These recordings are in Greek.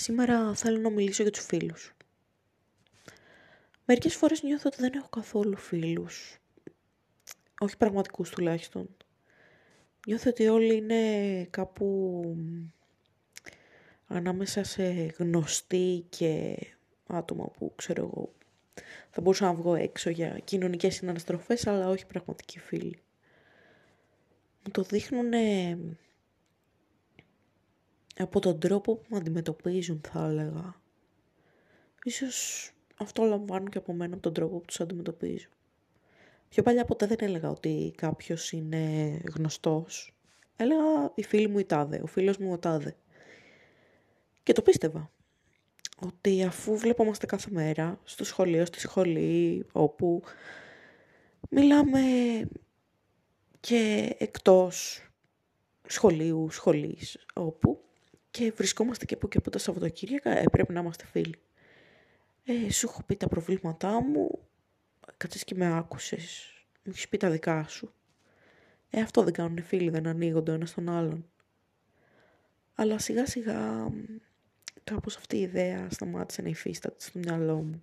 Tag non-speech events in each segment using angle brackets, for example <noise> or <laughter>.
Σήμερα θέλω να μιλήσω για τους φίλους. Μερικές φορές νιώθω ότι δεν έχω καθόλου φίλους. Όχι πραγματικούς τουλάχιστον. Νιώθω ότι όλοι είναι κάπου ανάμεσα σε γνωστοί και άτομα που ξέρω εγώ θα μπορούσα να βγω έξω για κοινωνικές συναναστροφές αλλά όχι πραγματικοί φίλοι. Μου το δείχνουν από τον τρόπο που με αντιμετωπίζουν θα έλεγα. Ίσως αυτό λαμβάνουν και από μένα από τον τρόπο που τους αντιμετωπίζω. Πιο παλιά ποτέ δεν έλεγα ότι κάποιος είναι γνωστός. Έλεγα η φίλη μου η τάδε, ο φίλος μου ο τάδε. Και το πίστευα. Ότι αφού βλέπομαστε κάθε μέρα, στο σχολείο, στη σχολή, όπου μιλάμε και εκτός σχολείου, σχολής, όπου και βρισκόμαστε και που και που τα Σαββατοκύριακα, ε, πρέπει να είμαστε φίλοι. Ε, σου έχω πει τα προβλήματά μου, κάτσε και με άκουσες, μου έχεις πει τα δικά σου. Ε, αυτό δεν κάνουν φίλοι, δεν ανοίγονται ο ένας τον άλλον. Αλλά σιγά σιγά κάπως αυτή η ιδέα σταμάτησε να υφίσταται στο μυαλό μου.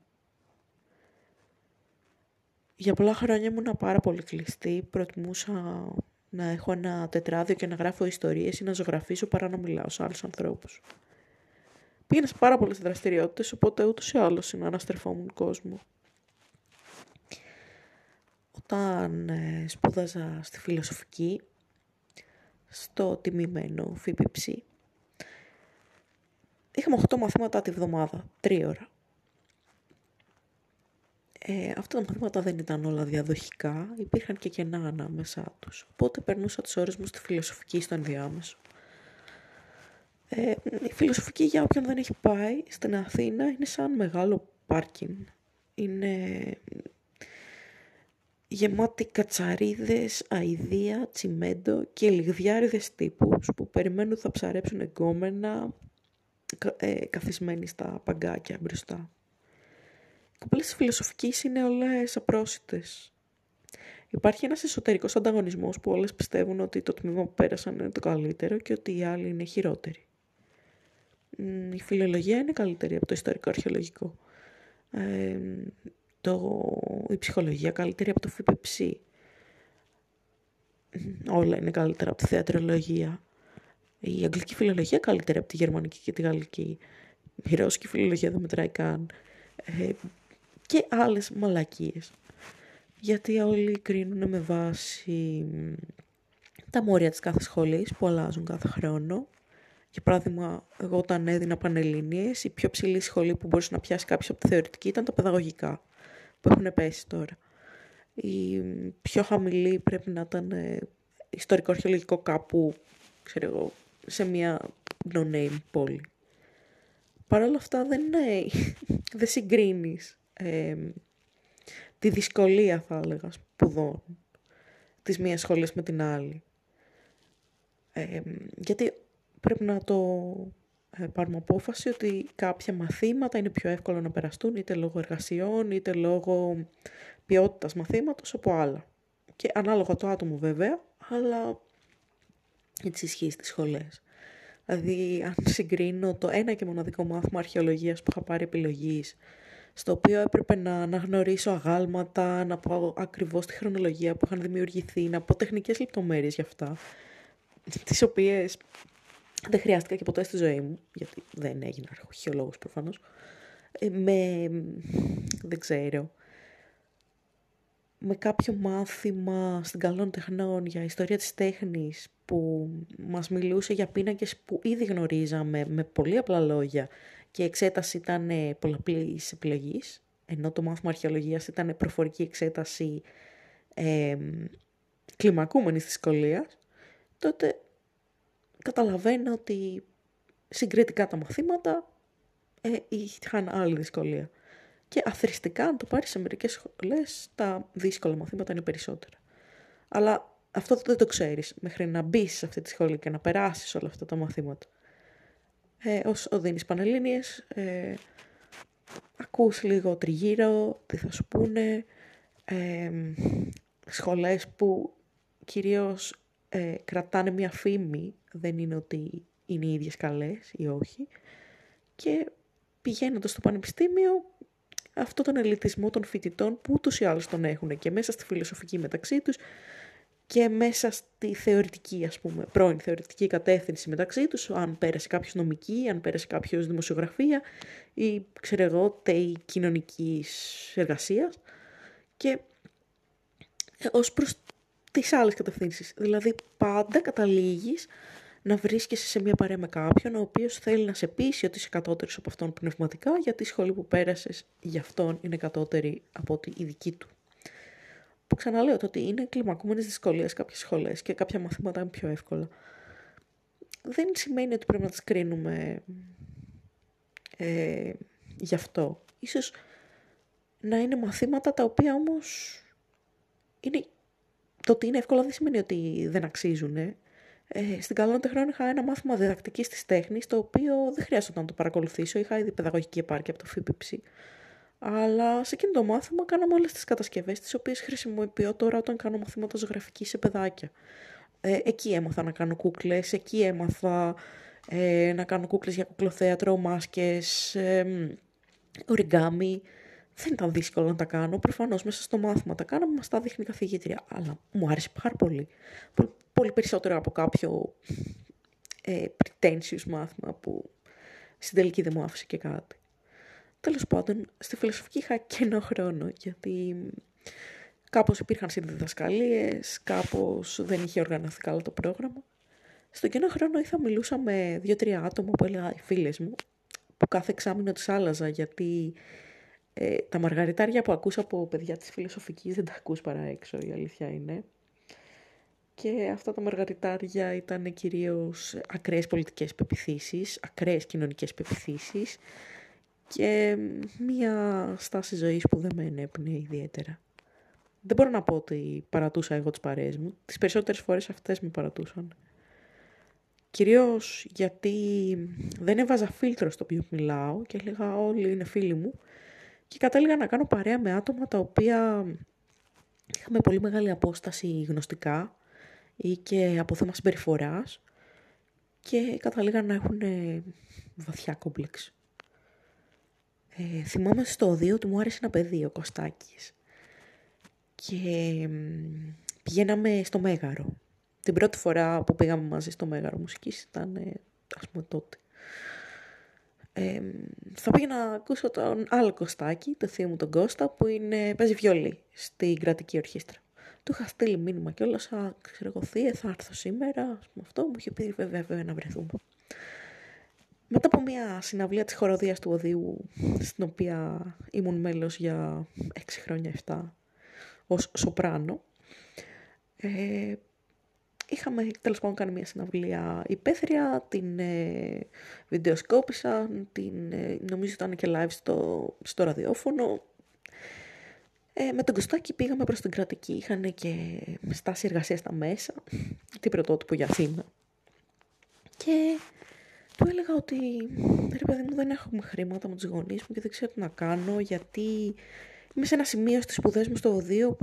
Για πολλά χρόνια ήμουν πάρα πολύ κλειστή, προτιμούσα να έχω ένα τετράδιο και να γράφω ιστορίες ή να ζωγραφίσω παρά να μιλάω σε άλλους ανθρώπους. Πήγαινα σε πάρα πολλές δραστηριότητες, οπότε ούτως ή άλλως συναναστρεφόμουν κόσμο. Όταν ε, σπούδαζα στη φιλοσοφική, στο τιμημένο ΦΠΨ, είχαμε 8 μαθήματα τη βδομάδα, 3 ώρα. Ε, αυτά τα μαθήματα δεν ήταν όλα διαδοχικά, υπήρχαν και κενά ανάμεσά τους. Οπότε περνούσα τις ώρες μου στη φιλοσοφική στο ενδιάμεσο. Ε, η φιλοσοφική για όποιον δεν έχει πάει στην Αθήνα είναι σαν μεγάλο πάρκινγκ. Είναι γεμάτη κατσαρίδες, αηδία, τσιμέντο και λιγδιάριδες τύπους που περιμένουν θα ψαρέψουν εγκόμενα ε, καθισμένοι στα παγκάκια μπροστά κοπέλες της φιλοσοφικής είναι όλες απρόσιτες. Υπάρχει ένας εσωτερικός ανταγωνισμός που όλες πιστεύουν ότι το τμήμα που πέρασαν είναι το καλύτερο και ότι οι άλλοι είναι χειρότεροι. Η φιλολογία είναι καλύτερη από το ιστορικό αρχαιολογικό. Ε, το, η ψυχολογία καλύτερη από το ΦΠΨ. Όλα είναι καλύτερα από τη θεατρολογία. Η αγγλική φιλολογία καλύτερη από τη γερμανική και τη γαλλική. Η ρώσικη φιλολογία δεν μετράει καν. Ε, και άλλες μαλακίες. Γιατί όλοι κρίνουν με βάση τα μόρια της κάθε σχολής που αλλάζουν κάθε χρόνο. Για παράδειγμα, εγώ όταν έδινα πανελλήνιες, η πιο ψηλή σχολή που μπορούσε να πιάσει κάποιος από τη θεωρητική ήταν τα παιδαγωγικά, που έχουν πέσει τώρα. Η πιο χαμηλή πρέπει να ήταν ε, ιστορικό-αρχαιολογικό κάπου, ξέρω εγώ, σε μια no-name πόλη. Παρ' όλα αυτά δεν, είναι, <laughs> δεν συγκρίνεις τη δυσκολία θα έλεγα σπουδών της μίας σχολής με την άλλη. γιατί πρέπει να το ε, πάρουμε απόφαση ότι κάποια μαθήματα είναι πιο εύκολο να περαστούν είτε λόγω εργασιών είτε λόγω ποιότητας μαθήματος από άλλα. Και ανάλογα το άτομο βέβαια, αλλά έτσι ισχύει στις σχολές. Δηλαδή, αν συγκρίνω το ένα και μοναδικό μάθημα αρχαιολογίας που είχα πάρει επιλογής στο οποίο έπρεπε να αναγνωρίσω αγάλματα, να πω ακριβώς τη χρονολογία που είχαν δημιουργηθεί, να πω τεχνικές λεπτομέρειες για αυτά, τις οποίες δεν χρειάστηκα και ποτέ στη ζωή μου, γιατί δεν έγινα αρχαιολόγος προφανώς, ε, με, δεν ξέρω, με κάποιο μάθημα στην καλών τεχνών για ιστορία της τέχνης που μας μιλούσε για πίνακες που ήδη γνωρίζαμε με πολύ απλά λόγια και η εξέταση ήταν πολλαπλής επιλογής, ενώ το μάθημα αρχαιολογίας ήταν προφορική εξέταση ε, κλιμακούμενης δυσκολίας, τότε καταλαβαίνω ότι συγκριτικά τα μαθήματα ε, είχαν άλλη δυσκολία. Και αθρηστικά, αν το πάρεις σε μερικές σχολές, τα δύσκολα μαθήματα είναι περισσότερα. Αλλά αυτό δεν το ξέρεις μέχρι να μπεις σε αυτή τη σχολή και να περάσεις όλα αυτά τα μαθήματα ε, ως οδύνης Πανελλήνιες, ε, ακούς λίγο τριγύρω, τι θα σου πούνε, ε, σχολές που κυρίως ε, κρατάνε μια φήμη, δεν είναι ότι είναι οι ίδιες καλές ή όχι, και πηγαίνοντας στο πανεπιστήμιο αυτό τον ελιτισμό των φοιτητών που ούτως ή άλλως τον έχουν και μέσα στη φιλοσοφική μεταξύ τους και μέσα στη θεωρητική, ας πούμε, πρώην θεωρητική κατεύθυνση μεταξύ τους, αν πέρασε κάποιος νομική, αν πέρασε κάποιος δημοσιογραφία ή, ξέρω εγώ, τέη κοινωνικής εργασίας και ε, ως προς τις άλλες κατευθύνσεις. Δηλαδή, πάντα καταλήγεις να βρίσκεσαι σε μια παρέα με κάποιον ο οποίος θέλει να σε πείσει ότι είσαι κατώτερος από αυτόν πνευματικά γιατί η σχολή που πέρασες για αυτόν είναι κατώτερη από ότι η δική του. Που ξαναλέω το ότι είναι κλιμακούμενες δυσκολίες κάποιες σχολές και κάποια μαθήματα είναι πιο εύκολα. Δεν σημαίνει ότι πρέπει να τι κρίνουμε ε, γι' αυτό. Ίσως να είναι μαθήματα τα οποία όμως είναι... Το ότι είναι εύκολα δεν σημαίνει ότι δεν αξίζουν. Ε. στην καλών τεχνών είχα ένα μάθημα διδακτικής της τέχνης, το οποίο δεν χρειάζεται να το παρακολουθήσω. Είχα ήδη παιδαγωγική επάρκεια από το ΦΥΠΙΨΗ. Αλλά σε εκείνο το μάθημα κάναμε όλες τις κατασκευές τις οποίες χρησιμοποιώ τώρα όταν κάνω μαθήματα ζωγραφικής σε παιδάκια. Ε, εκεί έμαθα να κάνω κούκλες, εκεί έμαθα ε, να κάνω κούκλες για κουκλοθέατρο, μάσκες, ε, οριγκάμι. Δεν ήταν δύσκολο να τα κάνω. Προφανώς μέσα στο μάθημα τα κάναμε, μας τα δείχνει η καθηγήτρια. Αλλά μου άρεσε πάρα πολύ. Πολύ, πολύ περισσότερο από κάποιο ε, pretentious μάθημα που στην τελική δεν μου άφησε και κάτι. Τέλος πάντων, στη φιλοσοφική είχα κενό χρόνο, γιατί κάπως υπήρχαν συνδιδασκαλίες, κάπως δεν είχε οργανωθεί καλά το πρόγραμμα. Στον κενό χρόνο είχα μιλούσα με δύο-τρία άτομα που έλεγα οι φίλες μου, που κάθε εξάμεινο τις άλλαζα, γιατί ε, τα μαργαριτάρια που ακούσα από παιδιά της φιλοσοφικής δεν τα ακούς παρά έξω, η αλήθεια είναι. Και αυτά τα μαργαριτάρια ήταν κυρίως ακραίες πολιτικές πεπιθήσεις, ακραίες κοινωνικές πεπιθήσεις, και μία στάση ζωής που δεν με ενέπνεε ιδιαίτερα. Δεν μπορώ να πω ότι παρατούσα εγώ τις παρέες μου. Τις περισσότερες φορές αυτές με παρατούσαν. Κυρίως γιατί δεν έβαζα φίλτρο στο οποίο μιλάω και έλεγα όλοι είναι φίλοι μου και κατέληγα να κάνω παρέα με άτομα τα οποία είχαμε πολύ μεγάλη απόσταση γνωστικά ή και από θέμα συμπεριφοράς και καταλήγαν να έχουν βαθιά κόμπλεξ. Ε, θυμάμαι στο οδείο ότι μου άρεσε ένα παιδί, ο Κωστάκης. Και πηγαίναμε στο Μέγαρο. Την πρώτη φορά που πήγαμε μαζί στο Μέγαρο μουσικής ήταν, ε, ας πούμε, τότε. Ε, θα πήγα να ακούσω τον άλλο Κωστάκη, το θείο μου τον Κώστα, που είναι, παίζει βιολί στην κρατική ορχήστρα. Του είχα στείλει μήνυμα κιόλας, α, ξέρω εγώ, θεία, θα έρθω σήμερα, ας πούμε αυτό, μου είχε πει βέβαια, βέβαια να βρεθούμε. Μετά από μια συναυλία της χοροδίας του Οδείου, στην οποία ήμουν μέλος για 6 χρόνια 7, ως σοπράνο, ε, είχαμε τέλος πάντων κάνει μια συναυλία υπαίθρια, την ε, βιντεοσκόπησα, την, ε, νομίζω ήταν και live στο, στο ραδιόφωνο. Ε, με τον Κωστάκη πήγαμε προς την κρατική, είχαν και στάση εργασίας στα μέσα, τι πρωτότυπο για Αθήνα. Και του έλεγα ότι ρε παιδί μου δεν έχουμε χρήματα με τους γονείς μου και δεν ξέρω τι να κάνω γιατί είμαι σε ένα σημείο στις σπουδές μου στο οδείο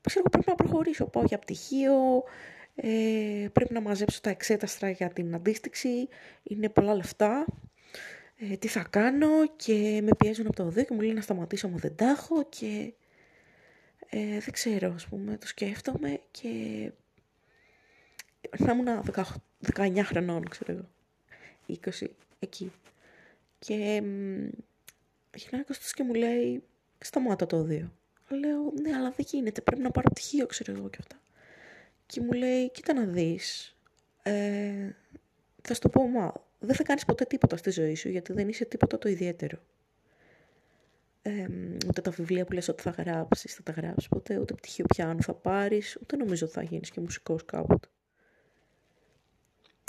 που ξέρω πρέπει να προχωρήσω. Πάω για πτυχίο, ε, πρέπει να μαζέψω τα εξέταστρα για την αντίστοιξη, είναι πολλά λεφτά. Ε, τι θα κάνω και με πιέζουν από το οδείο και μου λένε να σταματήσω μα δεν τα έχω και ε, δεν ξέρω ας πούμε, το σκέφτομαι και θα ήμουν 19 χρονών, ξέρω εγώ. 20, εκεί. Και γυρνάει ο και μου λέει, σταμάτα το δύο. Λέω, ναι, αλλά δεν γίνεται, πρέπει να πάρω πτυχίο, ξέρω εγώ και αυτά. Και μου λέει, κοίτα να δεις, ε, θα σου το πω, μα δεν θα κάνεις ποτέ τίποτα στη ζωή σου, γιατί δεν είσαι τίποτα το ιδιαίτερο. Ε, ούτε τα βιβλία που λες ότι θα γράψεις, θα τα γράψεις ποτέ, ούτε πτυχίο πιάνου θα πάρεις, ούτε νομίζω θα γίνεις και μουσικός κάποτε.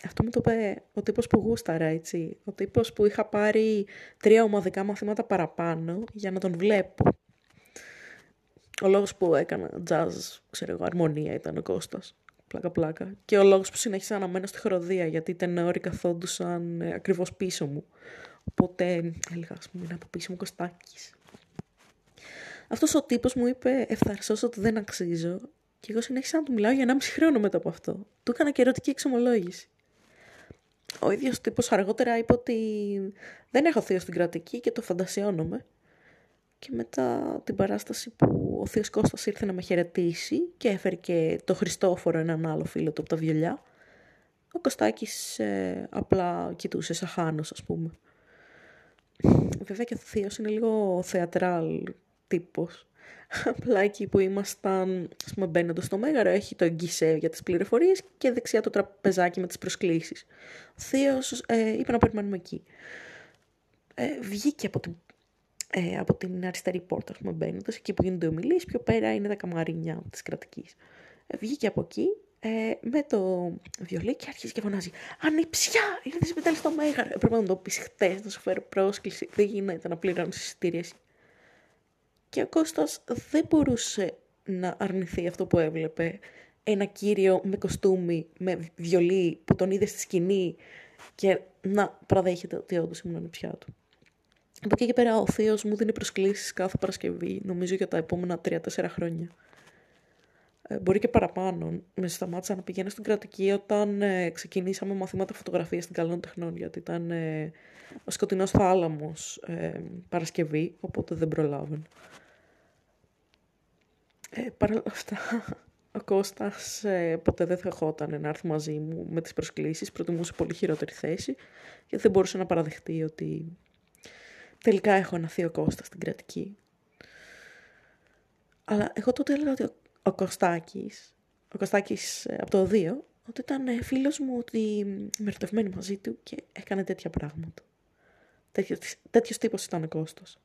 Αυτό μου το είπε ο τύπος που γούσταρα, έτσι. Ο τύπος που είχα πάρει τρία ομαδικά μαθήματα παραπάνω για να τον βλέπω. Ο λόγος που έκανα jazz, ξέρω εγώ, αρμονία ήταν ο Κώστας. Πλάκα-πλάκα. Και ο λόγος που συνέχισα να μένω στη χοροδία, γιατί οι τενόροι καθόντουσαν ε, ακριβώς πίσω μου. Οπότε έλεγα, ας πούμε, είναι από πίσω μου Κωστάκης. Αυτός ο τύπος μου είπε ευθαρσός ότι δεν αξίζω και εγώ συνέχισα να του μιλάω για 1,5 χρόνο μετά από αυτό. Του έκανα και ερωτική εξομολόγηση. Ο ίδιος τύπος αργότερα είπε ότι δεν έχω θείο στην κρατική και το φαντασιώνομαι. Και μετά την παράσταση που ο θείος Κώστας ήρθε να με χαιρετήσει και έφερε και το Χριστόφορο έναν άλλο φίλο του από τα βιολιά, ο Κωστάκης ε, απλά κοιτούσε σαν χάνος ας πούμε. Βέβαια και ο θείος είναι λίγο θεατράλ τύπος. Απλά εκεί που ήμασταν, ας πούμε μπαίνοντας στο Μέγαρο, έχει το γκισέ για τις πληροφορίες και δεξιά το τραπεζάκι με τις προσκλήσεις. Ο θείος ε, είπε να περιμένουμε εκεί. Ε, βγήκε από την, ε, από την αριστερή πόρτα, ας πούμε, μπαίνοντας, εκεί που γίνονται ομιλίες, πιο πέρα είναι τα καμαρίνια της κρατικής. Ε, βγήκε από εκεί ε, με το βιολί και αρχίζει και φωνάζει «Ανιψιά! Ήρθες με στο Μέγαρο!» Έπρεπε να το πεις χτες, να σου φέρω πρόσκληση. Δεν γίνεται να πληρώνεις εισιτήρια και ο Κώστας δεν μπορούσε να αρνηθεί αυτό που έβλεπε. Ένα κύριο με κοστούμι, με βιολί που τον είδε στη σκηνή και να παραδέχεται ότι όντως ήμουν πια του. Από εκεί και πέρα ο θείος μου δίνει προσκλήσεις κάθε Παρασκευή, νομίζω για τα επόμενα 3-4 χρόνια. Ε, μπορεί και παραπάνω. Με σταμάτησα να πηγαίνω στην κρατική όταν ε, ξεκινήσαμε μαθήματα φωτογραφίας στην Καλών Τεχνών, γιατί ήταν ε, ο σκοτεινός θάλαμος ε, Παρασκευή, οπότε δεν προλάβαινε. Ε, Παρ' όλα αυτά, ο Κώστας ε, ποτέ δεν θα ερχόταν να έρθει μαζί μου με τις προσκλήσεις, προτιμούσε πολύ χειρότερη θέση και δεν μπορούσε να παραδεχτεί ότι τελικά έχω ένα θείο Κώστας στην κρατική. Αλλά εγώ τότε έλεγα ότι ο, ο Κωστάκης, ο Κωστάκης ε, από το 2, ότι ήταν ε, φίλος μου, ότι με μαζί του και έκανε τέτοια πράγματα. Τέτοιος, τέτοιος τύπος ήταν ο Κώστας.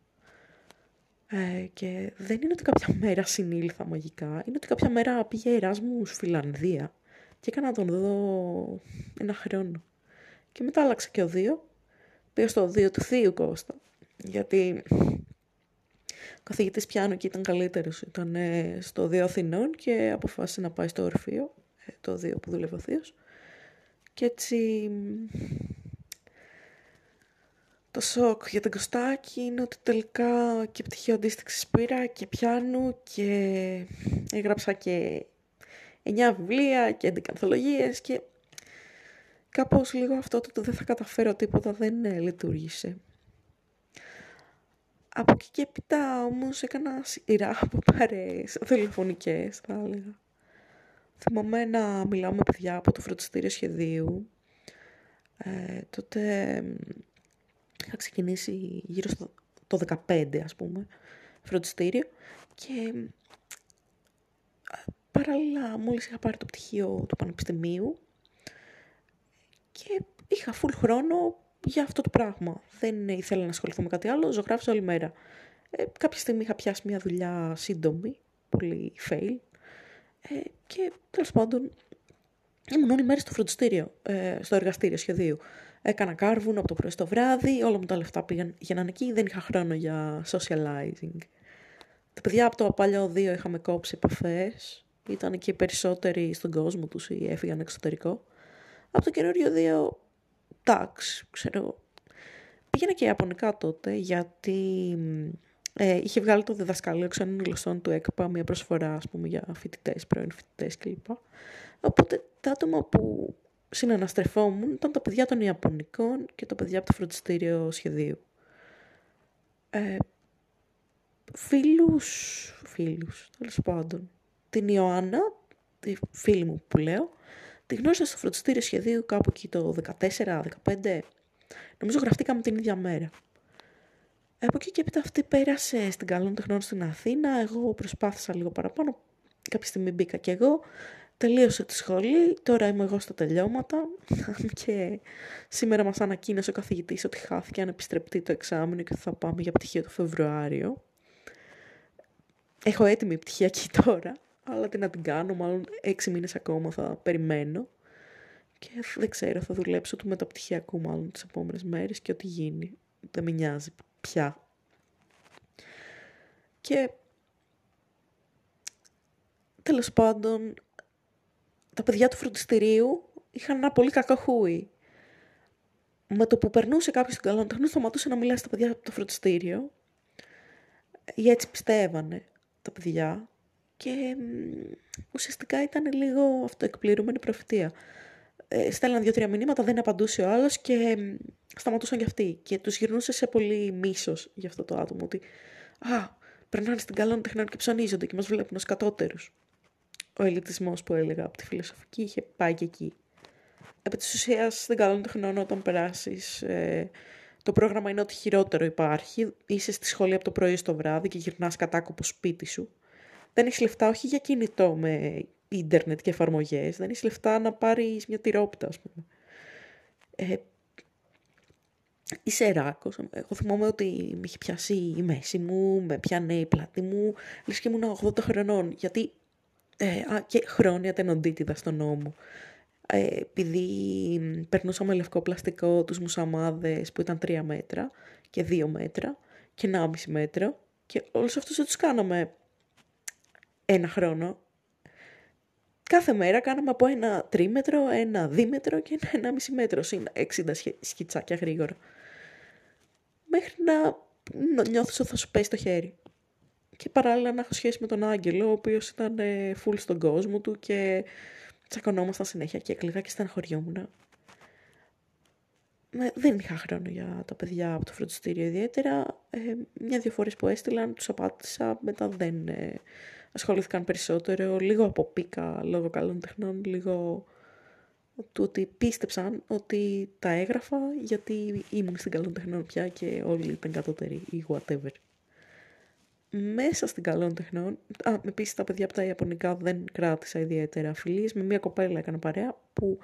Ε, και δεν είναι ότι κάποια <laughs> μέρα συνήλθα μαγικά, είναι ότι κάποια μέρα πήγε Εράσμου Φιλανδία και έκανα να τον δω ένα χρόνο. Και μετά άλλαξε και ο δύο, πήγα στο δύο του θείου Κώστα, γιατί ο καθηγητής πιάνου και ήταν καλύτερος, ήταν ε, στο δύο Αθηνών και αποφάσισε να πάει στο Ορφείο, ε, το δύο που δούλευε ο θείος. Και έτσι το σοκ για τον Κωστάκη είναι ότι τελικά και πτυχίο αντίστοιξη πήρα και πιάνου και έγραψα και 9 βιβλία και 11 ανθολογίες και κάπως λίγο αυτό το, δεν θα καταφέρω τίποτα δεν ε, λειτουργήσε. Από εκεί και έπειτα όμως έκανα σειρά από παρέες δολοφονικές θα έλεγα. Θυμάμαι να μιλάω με παιδιά από το φροντιστήριο σχεδίου. Ε, τότε είχα ξεκινήσει γύρω στο το 15 ας πούμε, φροντιστήριο και παράλληλα μόλις είχα πάρει το πτυχίο του Πανεπιστημίου και είχα full χρόνο για αυτό το πράγμα. Δεν ήθελα να ασχοληθώ με κάτι άλλο, ζωγράφισα όλη μέρα. Ε, κάποια στιγμή είχα πιάσει μια δουλειά σύντομη, πολύ fail ε, και τέλος πάντων ήμουν όλη μέρα στο φροντιστήριο, ε, στο εργαστήριο σχεδίου. Έκανα κάρβουν από το πρωί στο βράδυ, όλα μου τα λεφτά πήγαν για να είναι εκεί, δεν είχα χρόνο για socializing. Τα παιδιά από το παλιό δύο είχαμε κόψει επαφές. Ήταν και οι περισσότεροι στον κόσμο τους ή έφυγαν εξωτερικό. Από το καινούριο δύο, εντάξει, ξέρω. Πήγαινα και Ιαπωνικά τότε, γιατί ε, είχε βγάλει το διδασκαλείο ξένων γλωσσών του ΕΚΠΑ μια προσφορά, ας πούμε, για φοιτητές, πρώην φοιτητές κλπ. Οπότε τα άτομα που συναναστρεφόμουν ήταν τα παιδιά των Ιαπωνικών και τα παιδιά από το φροντιστήριο σχεδίου. Ε, φίλους, φίλους, τέλος πάντων. Την Ιωάννα, τη φίλη μου που λέω, τη γνώρισα στο φροντιστήριο σχεδίου κάπου εκεί το 14-15. Νομίζω γραφτήκαμε την ίδια μέρα. Από εκεί και έπειτα αυτή πέρασε στην Καλών Τεχνών στην Αθήνα. Εγώ προσπάθησα λίγο παραπάνω. Κάποια στιγμή μπήκα κι εγώ. Τελείωσε τη σχολή, τώρα είμαι εγώ στα τελειώματα και σήμερα μας ανακοίνωσε ο καθηγητής ότι χάθηκε αν επιστρεπτεί το εξάμεινο και θα πάμε για πτυχίο το Φεβρουάριο. Έχω έτοιμη πτυχιακή τώρα, αλλά τι να την κάνω, μάλλον έξι μήνες ακόμα θα περιμένω. Και δεν ξέρω, θα δουλέψω του μεταπτυχιακού μάλλον τις επόμενες μέρες και ό,τι γίνει. Δεν με νοιάζει πια. Και τέλος πάντων τα παιδιά του φροντιστηρίου είχαν ένα πολύ κακό χούι. Με το που περνούσε κάποιος στην καλό τεχνών, σταματούσε να μιλάει στα παιδιά από το φροντιστήριο. Ή έτσι πιστεύανε τα παιδιά. Και ουσιαστικά ήταν λίγο αυτοεκπληρούμενη προφητεία. ε, στέλναν δύο-τρία μηνύματα, δεν απαντούσε ο άλλος και σταματούσαν κι αυτοί. Και τους γυρνούσε σε πολύ μίσος για αυτό το άτομο, ότι «Α, περνάνε στην καλών τεχνών και ψωνίζονται και μας βλέπουν ως κατώτερους». Ο ελιτισμός που έλεγα από τη φιλοσοφική είχε πάει και εκεί. Επί της ουσίας, στην καλών τεχνών όταν περάσεις... Ε, το πρόγραμμα είναι ότι χειρότερο υπάρχει. Είσαι στη σχολή από το πρωί στο βράδυ και γυρνάς κατάκοπο σπίτι σου. Δεν έχεις λεφτά όχι για κινητό με ίντερνετ και εφαρμογές. Δεν έχεις λεφτά να πάρεις μια τυρόπιτα, ας πούμε. Ε, είσαι ράκος. Εγώ θυμάμαι ότι με είχε πιάσει η μέση μου, με πιάνε η πλάτη μου. Λες και ήμουν 80 χρονών. Γιατί. Ε, α, και χρόνια τενοντίτιδα στον νόμο. Ε, επειδή περνούσαμε λευκό πλαστικό τους μουσαμάδες που ήταν 3 μέτρα και 2 μέτρα και 1,5 μέτρο και όλους αυτούς δεν τους κάναμε ένα χρόνο κάθε μέρα κάναμε από ένα τρίμετρο, ένα δίμετρο και ένα ενάμιση μέτρο, 60 σκιτσάκια γρήγορα. Μέχρι να νιώθεις ότι θα σου πέσει το χέρι. Και παράλληλα να έχω σχέση με τον Άγγελο, ο οποίος ήταν full στον κόσμο του και τσακωνόμασταν συνέχεια και έκλαιγα και στεναχωριόμουν. Δεν είχα χρόνο για τα παιδιά από το φροντιστήριο ιδιαίτερα. Ε, Μια-δύο φορές που έστειλαν, τους απάντησα, μετά δεν ε, ασχολήθηκαν περισσότερο, λίγο από πίκα λόγω καλών τεχνών, λίγο του ότι πίστεψαν ότι τα έγραφα γιατί ήμουν στην καλών τεχνών πια και όλοι ήταν κατώτεροι ή whatever. Μέσα στην καλών τεχνών, α, επίσης τα παιδιά από τα Ιαπωνικά δεν κράτησα ιδιαίτερα φιλίες, με μια κοπέλα έκανα παρέα που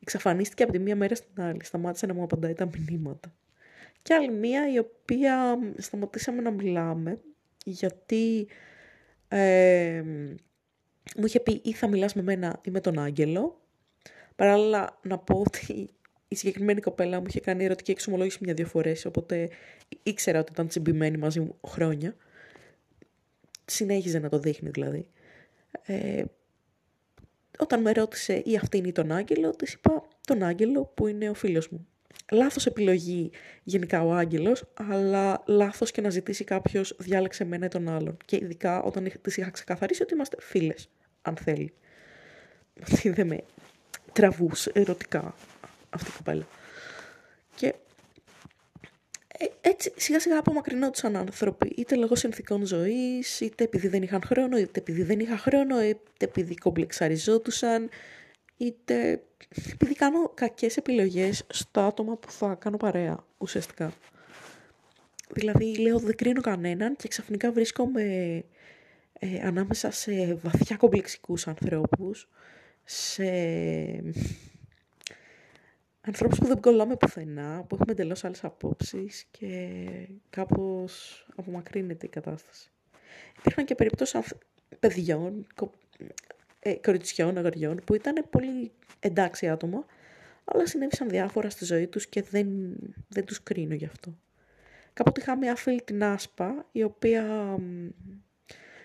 εξαφανίστηκε από τη μία μέρα στην άλλη, σταμάτησε να μου απαντάει τα μηνύματα. Και άλλη μία η οποία σταματήσαμε να μιλάμε γιατί ε, μου είχε πει ή θα μιλάς με μένα ή με τον Άγγελο. Παράλληλα να πω ότι η συγκεκριμένη κοπέλα μου είχε κάνει ερωτική εξομολόγηση μια-δύο φορές, οπότε ήξερα ότι ήταν τσιμπημένη μαζί μου χρόνια. Συνέχιζε να το δείχνει δηλαδή. Ε, όταν με ρώτησε ή αυτήν ή τον Άγγελο, της είπα τον Άγγελο που είναι ο φίλος μου λάθος επιλογή γενικά ο άγγελος, αλλά λάθος και να ζητήσει κάποιος διάλεξε εμένα ή τον άλλον. Και ειδικά όταν της είχα ξεκαθαρίσει ότι είμαστε φίλες, αν θέλει. Ότι δεν με τραβούσε ερωτικά αυτή η κοπέλα. Και ε, έτσι σιγά σιγά απομακρυνόντουσαν άνθρωποι, είτε λόγω συνθηκών ζωής, είτε επειδή δεν είχαν χρόνο, είτε επειδή δεν είχα χρόνο, είτε επειδή κομπλεξαριζόντουσαν, είτε επειδή κάνω κακές επιλογές στα άτομα που θα κάνω παρέα, ουσιαστικά. Δηλαδή, λέω, δεν κρίνω κανέναν και ξαφνικά βρίσκομαι ε, ανάμεσα σε βαθιά κομπλεξικούς ανθρώπους, σε ανθρώπους που δεν κολλάμε πουθενά, που έχουμε εντελώς άλλες απόψεις και κάπως απομακρύνεται η κατάσταση. Υπήρχαν και περιπτώσεις παιδιών, ε, κοριτσιών, αγοριών, που ήταν πολύ εντάξει άτομα, αλλά συνέβησαν διάφορα στη ζωή τους και δεν, δεν τους κρίνω γι' αυτό. Κάποτε είχα μια φίλη την Άσπα, η οποία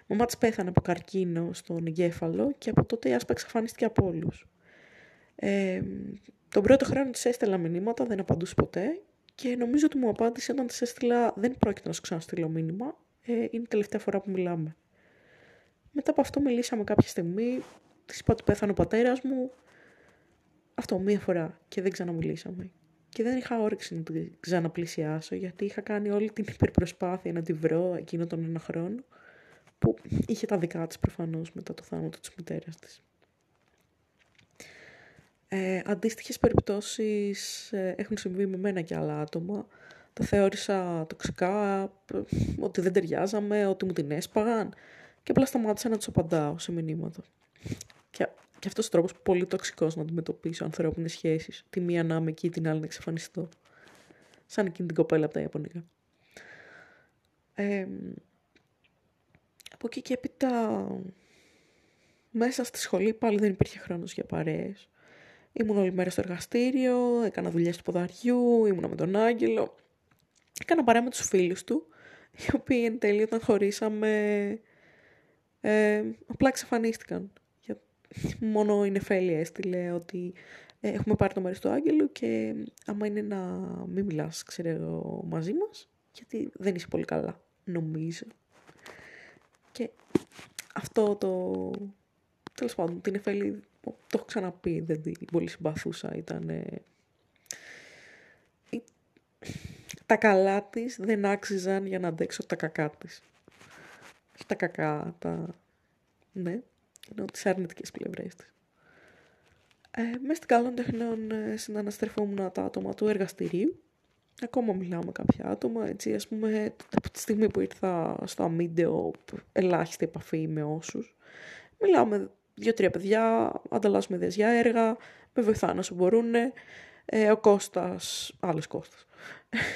μαμά της πέθανε από καρκίνο στον εγκέφαλο και από τότε η Άσπα εξαφανίστηκε από όλους. Ε, τον πρώτο χρόνο της έστελα μηνύματα, δεν απαντούσε ποτέ και νομίζω ότι μου απάντησε όταν της έστειλα δεν πρόκειται να σου ξαναστείλω μήνυμα, ε, είναι η τελευταία φορά που μιλάμε. Μετά από αυτό μιλήσαμε κάποια στιγμή, της είπα ότι πέθανε ο πατέρας μου. Αυτό μία φορά και δεν ξαναμιλήσαμε. Και δεν είχα όρεξη να την ξαναπλησιάσω γιατί είχα κάνει όλη την υπερπροσπάθεια να τη βρω εκείνο τον ένα χρόνο που είχε τα δικά της προφανώς μετά το θάνατο της μητέρας της. Ε, αντίστοιχες περιπτώσεις ε, έχουν συμβεί με μένα και άλλα άτομα. Τα θεώρησα τοξικά, ότι δεν ταιριάζαμε, ότι μου την έσπαγαν και απλά σταμάτησα να τους απαντάω σε μηνύματα. Και, και αυτός ο τρόπος πολύ τοξικός να αντιμετωπίσω ανθρώπινες σχέσεις. Τη μία να είμαι εκεί, την άλλη να εξαφανιστώ. Σαν εκείνη την κοπέλα από τα Ιαπωνικά. Ε, από εκεί και έπειτα μέσα στη σχολή πάλι δεν υπήρχε χρόνος για παρέες. Ήμουν όλη μέρα στο εργαστήριο, έκανα δουλειές του ποδαριού, ήμουνα με τον Άγγελο. Έκανα παρέα με τους φίλους του, οι οποίοι εν τέλει όταν χωρίσαμε ε, απλά εξαφανίστηκαν. Μόνο η Νεφέλη έστειλε ότι ε, έχουμε πάρει το μέρος του Άγγελου και άμα είναι να μην μιλάς, ξέρω μαζί μας, γιατί δεν είσαι πολύ καλά, νομίζω. Και αυτό το... Τέλος πάντων, την Νεφέλη το έχω ξαναπεί, δεν την πολύ συμπαθούσα, ήταν... Τα καλά της δεν άξιζαν για να αντέξω τα κακά της. Όχι τα κακά, τα... Ναι, ενώ τις αρνητικές πλευρές της. Ε, μέσα στην καλών τεχνών ε, συναναστρεφόμουν τα άτομα του εργαστηρίου. Ακόμα μιλάω με κάποια άτομα, έτσι, ας πούμε, από τη στιγμή που ήρθα στο αμύντεο, ελάχιστη επαφή με όσους. Μιλάω με δύο-τρία παιδιά, ανταλλάσσουμε ιδέες για έργα, με βοηθάνε όσο μπορούν. Ε, ο Κώστας, άλλος Κώστας,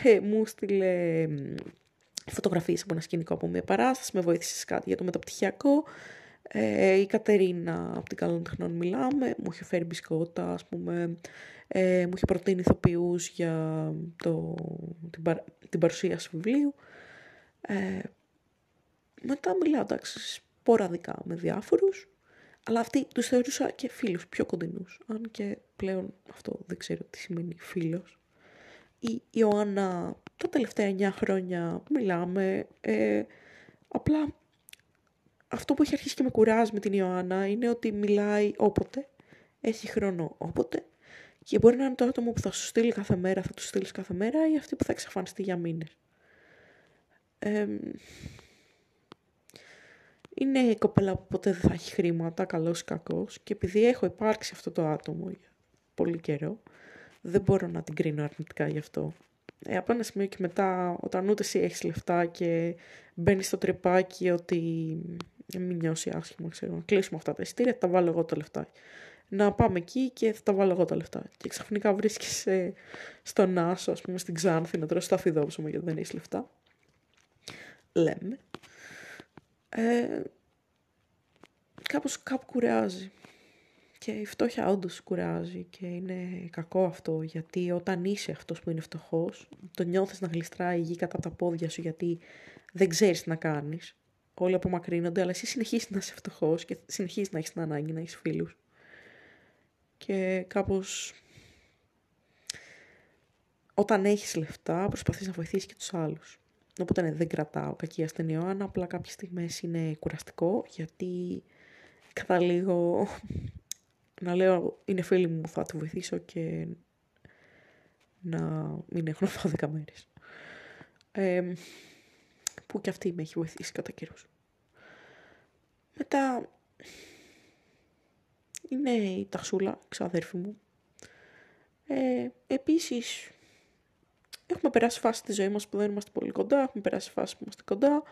ε, μου στείλε φωτογραφίες από ένα σκηνικό από μια παράσταση, με βοήθησες σε κάτι για το μεταπτυχιακό. Ε, η Κατερίνα από την Καλών Τεχνών μιλάμε, μου είχε φέρει μπισκότα, ας πούμε, ε, μου είχε προτείνει ηθοποιούς για το, την, παρ, την παρουσίαση βιβλίου. Ε, μετά μιλάω, εντάξει, σποραδικά με διάφορους, αλλά αυτοί τους θεωρούσα και φίλους πιο κοντινούς, αν και πλέον αυτό δεν ξέρω τι σημαίνει φίλος. Η Ιωάννα τα τελευταία 9 χρόνια μιλάμε, ε, απλά αυτό που έχει αρχίσει και με κουράζει με την Ιωάννα είναι ότι μιλάει όποτε, έχει χρόνο όποτε και μπορεί να είναι το άτομο που θα σου στείλει κάθε μέρα, θα του στείλεις κάθε μέρα ή αυτή που θα εξαφανιστεί για μήνες. Είναι η κοπέλα που ποτέ δεν θα έχει χρήματα, καλός ή κακός, και επειδή έχω υπάρξει αυτό το άτομο για πολύ καιρό, δεν μπορώ να την κρίνω αρνητικά γι' αυτό. Ε, από ένα σημείο και μετά, όταν ούτε εσύ έχεις λεφτά και μπαίνεις στο τρυπάκι ότι μην νιώσει άσχημα, ξέρω, να κλείσουμε αυτά τα εισιτήρια, θα τα βάλω εγώ τα λεφτά. Να πάμε εκεί και θα τα βάλω εγώ τα λεφτά. Και ξαφνικά βρίσκεσαι στον Άσο, ας πούμε, στην Ξάνθη, να τρώσει τα φιδόψωμα γιατί δεν έχεις λεφτά. Λέμε. Ε, κάπως κάπου κουράζει. Και η φτώχεια όντως κουράζει και είναι κακό αυτό γιατί όταν είσαι αυτός που είναι φτωχός, το νιώθεις να γλιστράει η γη κατά τα πόδια σου γιατί δεν ξέρεις τι να κάνεις όλοι απομακρύνονται, αλλά εσύ συνεχίζεις να είσαι φτωχός και συνεχίζεις να έχεις την ανάγκη να έχεις φίλους. Και κάπως. Όταν έχεις λεφτά, προσπαθείς να βοηθήσεις και τους άλλους. Οπότε ναι, δεν κρατάω κακή ασθενειώνα, απλά κάποιες στιγμές είναι κουραστικό, γιατί καταλήγω να λέω είναι φίλοι μου, θα τη βοηθήσω και να μην έχουν φάω δέκα μέρες. Ε, που και αυτή με έχει βοηθήσει κατά καιρούς. Μετά είναι η Ταξούλα, ξαδέρφη μου. Ε, επίσης, έχουμε περάσει φάση στη ζωής μας που δεν είμαστε πολύ κοντά, έχουμε περάσει φάση που είμαστε κοντά.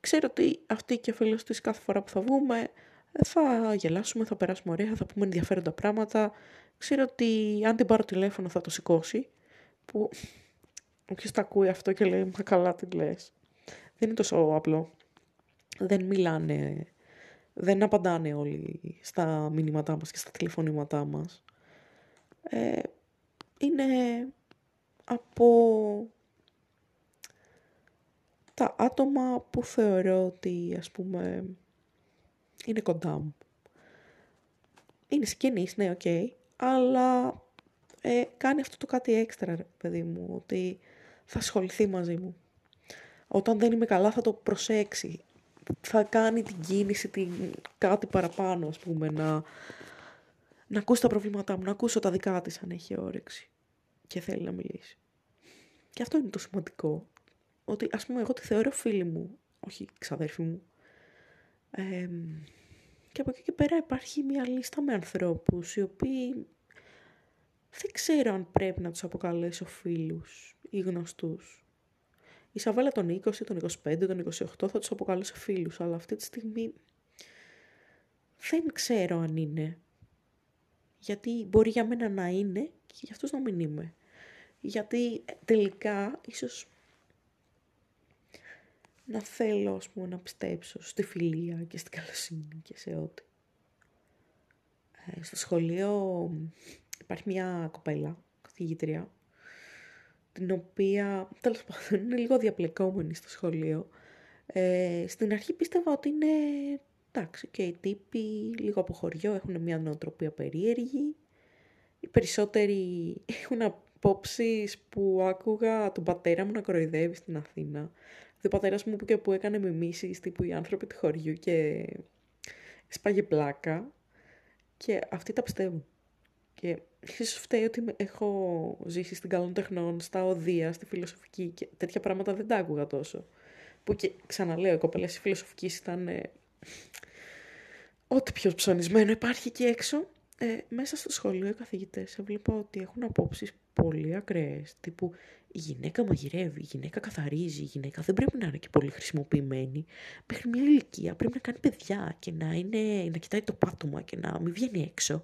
Ξέρω ότι αυτή και ο φίλος της κάθε φορά που θα βγούμε θα γελάσουμε, θα περάσουμε ωραία, θα πούμε ενδιαφέροντα πράγματα. Ξέρω ότι αν την πάρω τηλέφωνο θα το σηκώσει, που όποιος τα ακούει αυτό και λέει «Μα καλά τι λες» δεν είναι τόσο απλό. Δεν μιλάνε, δεν απαντάνε όλοι στα μηνύματά μας και στα τηλεφωνήματά μας. Ε, είναι από τα άτομα που θεωρώ ότι, ας πούμε, είναι κοντά μου. Είναι σκηνής, ναι, οκ, αλλά ε, κάνει αυτό το κάτι έξτρα, παιδί μου, ότι θα ασχοληθεί μαζί μου όταν δεν είμαι καλά θα το προσέξει. Θα κάνει την κίνηση, την... κάτι παραπάνω, ας πούμε, να, να ακούσει τα προβλήματά μου, να ακούσω τα δικά της αν έχει όρεξη και θέλει να μιλήσει. Και αυτό είναι το σημαντικό. Ότι, ας πούμε, εγώ τη θεωρώ φίλη μου, όχι ξαδέρφη μου. Ε, και από εκεί και πέρα υπάρχει μια λίστα με ανθρώπους οι οποίοι δεν ξέρω αν πρέπει να τους αποκαλέσω φίλους ή γνωστούς. Η Σαβέλα των 20, των 25, των 28 θα τους αποκαλέσω φίλους, αλλά αυτή τη στιγμή δεν ξέρω αν είναι. Γιατί μπορεί για μένα να είναι και για αυτούς να μην είμαι. Γιατί τελικά ίσως να θέλω ας πούμε, να πιστέψω στη φιλία και στην καλοσύνη και σε ό,τι. Ε, στο σχολείο υπάρχει μια κοπέλα, καθηγήτρια, την οποία τέλος πάντων είναι λίγο διαπλεκόμενη στο σχολείο. Ε, στην αρχή πίστευα ότι είναι εντάξει και οι τύποι λίγο από χωριό έχουν μια νοοτροπία περίεργη. Οι περισσότεροι έχουν απόψεις που άκουγα τον πατέρα μου να κοροϊδεύει στην Αθήνα. Ο πατέρας μου που και που έκανε μιμήσεις τύπου οι άνθρωποι του χωριού και σπάγε πλάκα. Και αυτοί τα πιστεύουν. Και ίσως φταίει ότι έχω ζήσει στην καλών τεχνών, στα οδεία, στη φιλοσοφική και τέτοια πράγματα δεν τα άκουγα τόσο. Που και ξαναλέω, οι κοπέλες τη φιλοσοφική ήταν ε, ό,τι πιο ψωνισμένο υπάρχει εκεί έξω. Ε, μέσα στο σχολείο οι καθηγητές έβλεπα ότι έχουν απόψεις πολύ ακραίες, τύπου η γυναίκα μαγειρεύει, η γυναίκα καθαρίζει, η γυναίκα δεν πρέπει να είναι και πολύ χρησιμοποιημένη. Μέχρι μια ηλικία πρέπει να κάνει παιδιά και να, είναι, να κοιτάει το πάτωμα και να μην βγαίνει έξω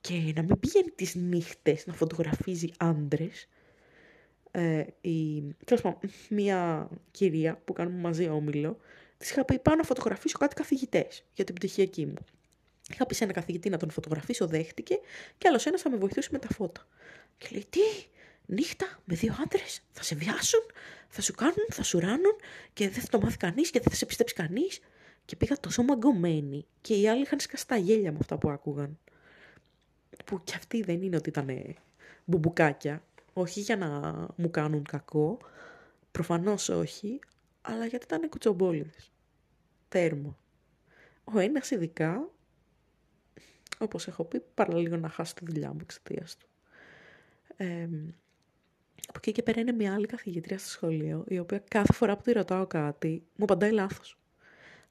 και να μην πηγαίνει τις νύχτες να φωτογραφίζει άντρες. Ε, η, μια κυρία που κάνουμε μαζί όμιλο, της είχα πει πάω να φωτογραφίσω κάτι καθηγητές για την πτυχιακή μου. Είχα πει σε ένα καθηγητή να τον φωτογραφίσω, δέχτηκε και άλλος ένας θα με βοηθούσε με τα φώτα. Και λέει, τι, νύχτα με δύο άντρες, θα σε βιάσουν, θα σου κάνουν, θα σου ράνουν και δεν θα το μάθει κανείς και δεν θα σε πιστέψει κανείς. Και πήγα τόσο μαγκωμένη και οι άλλοι είχαν σκάσει τα γέλια με αυτά που άκουγαν. Που κι αυτοί δεν είναι ότι ήταν μπουμπουκάκια. Όχι για να μου κάνουν κακό, προφανώς όχι, αλλά γιατί ήταν κουτσομπόλιδες. Τέρμα. Ο ένας ειδικά όπως έχω πει, παραλίγο να χάσω τη δουλειά μου εξαιτίας του. Ε, από εκεί και πέρα είναι μια άλλη καθηγήτρια στο σχολείο, η οποία κάθε φορά που τη ρωτάω κάτι, μου απαντάει λάθος.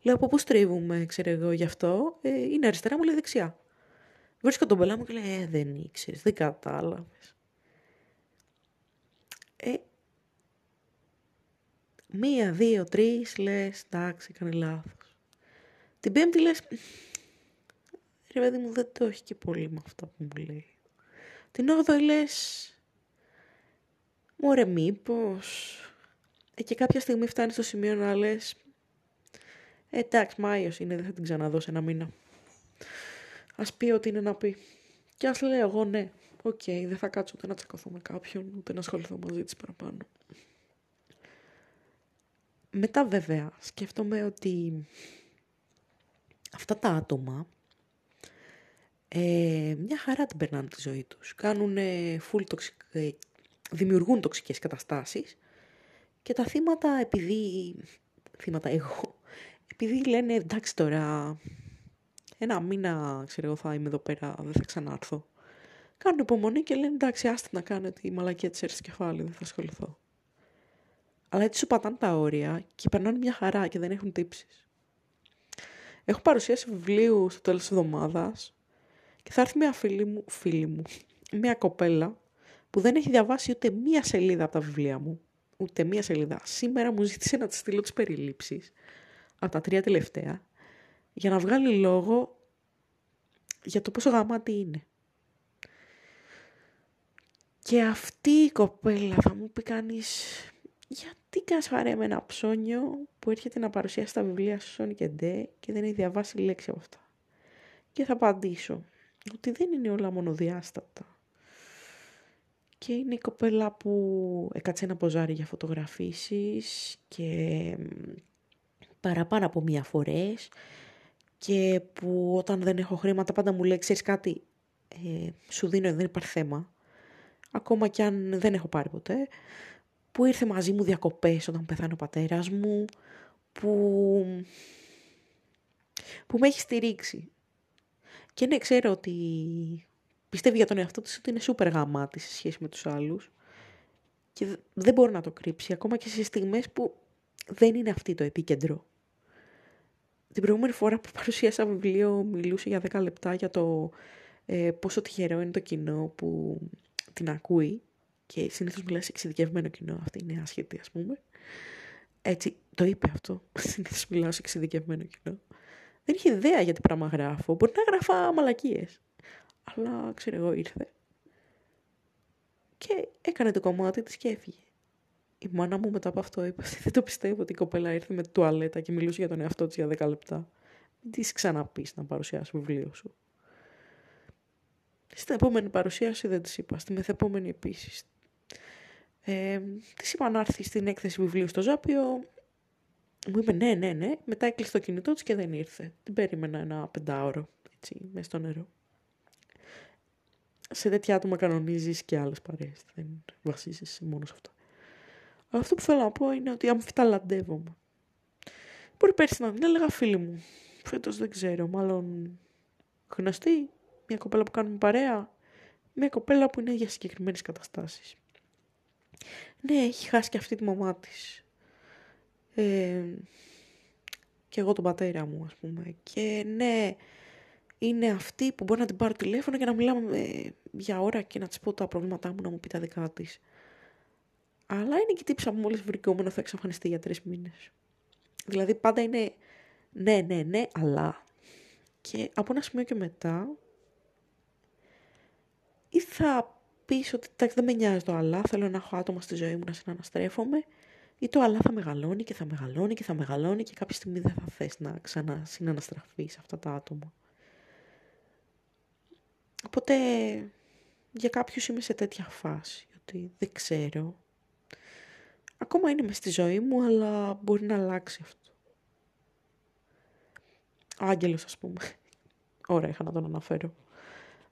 Λέω από πού στρίβουμε, ξέρω εγώ, γι' αυτό; Ε, είναι αριστερά, μου λέει δεξιά. Βρίσκω τον πελά μου και λέει, ε, δεν ήξερες, δεν κατάλαβες. Ε, μία, δύο, τρεις, λες, εντάξει, έκανε λάθος. Την πέμπτη λες, ρε παιδί μου δεν το έχει και πολύ με αυτά που μου λέει. Την 8η λες, μωρέ μήπως, ε, και κάποια στιγμή φτάνει στο σημείο να λες, ε, εντάξει Μάιος είναι, δεν θα την ξαναδώ σε ένα μήνα. Ας πει ό,τι είναι να πει. Και ας λέω εγώ ναι, OK, okay, δεν θα κάτσω ούτε να τσακωθώ με κάποιον, ούτε να ασχοληθώ μαζί της παραπάνω. Μετά βέβαια σκέφτομαι ότι αυτά τα άτομα ε, μια χαρά την περνάνε τη ζωή τους. Κάνουν full ε, δημιουργούν τοξικές καταστάσεις και τα θύματα επειδή, θύματα εγώ, επειδή λένε εντάξει τώρα ένα μήνα ξέρω εγώ θα είμαι εδώ πέρα, δεν θα ξανάρθω. Κάνουν υπομονή και λένε εντάξει άστι να κάνω τη μαλακία της έρθει κεφάλι, δεν θα ασχοληθώ. Αλλά έτσι σου πατάνε τα όρια και περνάνε μια χαρά και δεν έχουν τύψεις. Έχω παρουσίαση βιβλίου στο τέλος της εβδομάδας και θα έρθει μια φίλη μου, φίλη μου, μια κοπέλα που δεν έχει διαβάσει ούτε μία σελίδα από τα βιβλία μου. Ούτε μία σελίδα. Σήμερα μου ζήτησε να της στείλω τις περιλήψεις από τα τρία τελευταία για να βγάλει λόγο για το πόσο γαμάτι είναι. Και αυτή η κοπέλα θα μου πει κανείς γιατί κάνεις χαρέ με ένα ψώνιο που έρχεται να παρουσιάσει τα βιβλία σου Σόνι και Ντε και δεν έχει διαβάσει λέξη από αυτά. Και θα απαντήσω ότι δεν είναι όλα μονοδιάστατα. Και είναι η κοπέλα που έκατσε ένα ποζάρι για φωτογραφίσεις και παραπάνω από μία φορές και που όταν δεν έχω χρήματα πάντα μου λέει ξέρεις κάτι ε, σου δίνω δεν υπάρχει θέμα ακόμα κι αν δεν έχω πάρει ποτέ που ήρθε μαζί μου διακοπές όταν πεθάνε ο πατέρας μου που, που με έχει στηρίξει. Και ναι, ξέρω ότι πιστεύει για τον εαυτό της ότι είναι σούπερ γαμάτη σε σχέση με τους άλλους. Και δεν μπορεί να το κρύψει, ακόμα και σε στιγμές που δεν είναι αυτή το επίκεντρο. Την προηγούμενη φορά που παρουσίασα βιβλίο μιλούσε για 10 λεπτά για το ε, πόσο τυχερό είναι το κοινό που την ακούει και συνήθως μιλάει σε εξειδικευμένο κοινό, αυτή είναι άσχετη ας πούμε. Έτσι, το είπε αυτό, <laughs> συνήθως μιλάω σε εξειδικευμένο κοινό δεν είχε ιδέα για τι πράγμα γράφω. Μπορεί να γράφα μαλακίες. Αλλά ξέρω εγώ ήρθε. Και έκανε το κομμάτι της και έφυγε. Η μάνα μου μετά από αυτό είπε δεν το πιστεύω ότι η κοπέλα ήρθε με τουαλέτα και μιλούσε για τον εαυτό της για 10 λεπτά. Μην της ξαναπείς να παρουσιάσει βιβλίο σου. Στην επόμενη παρουσίαση δεν της είπα. Στη μεθεπόμενη επίσης. Ε, της είπα να έρθει στην έκθεση βιβλίου στο Ζάπιο. Μου είπε ναι, ναι, ναι. Μετά έκλεισε το κινητό της και δεν ήρθε. Την περίμενα ένα πεντάωρο, έτσι, μέσα στο νερό. Σε τέτοια άτομα κανονίζεις και άλλες παρέες. Δεν βασίζεσαι μόνο σε αυτό. Αλλά αυτό που θέλω να πω είναι ότι αμφιταλαντεύομαι. Μπορεί πέρσι να την έλεγα φίλη μου. Φέτος δεν ξέρω, μάλλον γνωστή. μια κοπέλα που κάνουμε παρέα, μια κοπέλα που είναι για συγκεκριμένες καταστάσεις. Ναι, έχει χάσει και αυτή τη μαμά της. Ε, και εγώ τον πατέρα μου, ας πούμε. Και ναι, είναι αυτή που μπορεί να την πάρω τηλέφωνο και να μιλάμε για ώρα και να της πω τα προβλήματά μου, να μου πει τα δικά της. Αλλά είναι και τύψα που μόλις βρικόμενο θα εξαφανιστεί για τρεις μήνες. Δηλαδή πάντα είναι ναι, ναι, ναι, αλλά. Και από ένα σημείο και μετά ή θα πεις ότι δεν με νοιάζει το αλλά, θέλω να έχω άτομα στη ζωή μου να συναναστρέφομαι ή το αλλά θα μεγαλώνει και θα μεγαλώνει και θα μεγαλώνει και κάποια στιγμή δεν θα θες να ξανασυναναστραφείς αυτά τα άτομα. Οπότε για κάποιους είμαι σε τέτοια φάση, ότι δεν ξέρω. Ακόμα είναι μες στη ζωή μου, αλλά μπορεί να αλλάξει αυτό. Ο Άγγελος, ας πούμε. Ωραία, είχα να τον αναφέρω.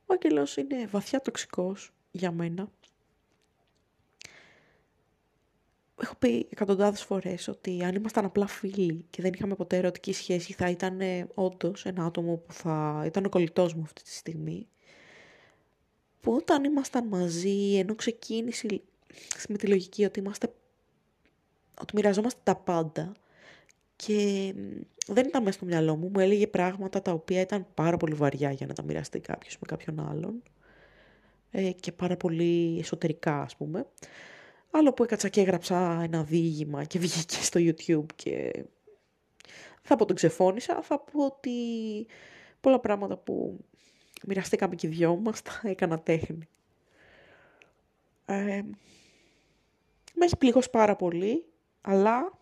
Ο Άγγελος είναι βαθιά τοξικός για μένα. Έχω πει εκατοντάδες φορές ότι αν ήμασταν απλά φίλοι και δεν είχαμε ποτέ ερωτική σχέση θα ήταν όντως ένα άτομο που θα ήταν ο κολλητός μου αυτή τη στιγμή που όταν ήμασταν μαζί, ενώ ξεκίνησε με τη λογική ότι είμαστε, ότι μοιραζόμαστε τα πάντα και δεν ήταν μέσα στο μυαλό μου, μου έλεγε πράγματα τα οποία ήταν πάρα πολύ βαριά για να τα μοιραστεί κάποιος με κάποιον άλλον ε, και πάρα πολύ εσωτερικά ας πούμε. Άλλο που έκατσα και έγραψα ένα διήγημα και βγήκε στο YouTube και θα πω τον ξεφώνησα, θα πω ότι πολλά πράγματα που μοιραστήκαμε και οι δυο μας, τα έκανα τέχνη. Ε, με έχει πληγώσει πάρα πολύ, αλλά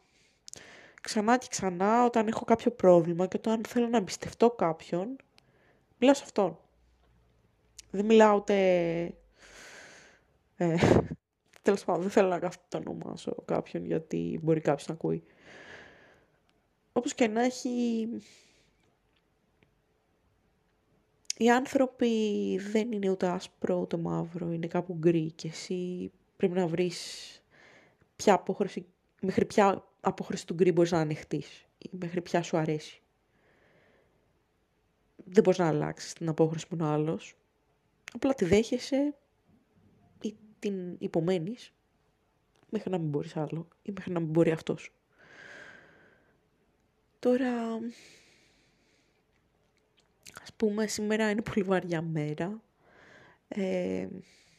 ξανά και ξανά όταν έχω κάποιο πρόβλημα και όταν θέλω να εμπιστευτώ κάποιον, μιλάω σε αυτόν. Δεν μιλάω ούτε... Ε, τέλος πάντων, δεν θέλω να κάθω το ονομάσω κάποιον γιατί μπορεί κάποιος να ακούει. Όπως και να έχει, οι άνθρωποι δεν είναι ούτε άσπρο ούτε μαύρο, είναι κάπου γκρι και εσύ πρέπει να βρεις ποια απόχρωση, μέχρι ποια απόχρωση του γκρι μπορείς να ανοιχτείς ή μέχρι ποια σου αρέσει. Δεν μπορείς να αλλάξεις την απόχρωση που είναι ο άλλος. Απλά τη δέχεσαι ή την υπομένεις μέχρι να μην μπορείς άλλο ή μέχρι να μην μπορεί αυτός. Τώρα, Ας πούμε, σήμερα είναι πολύ βαριά μέρα. Ε,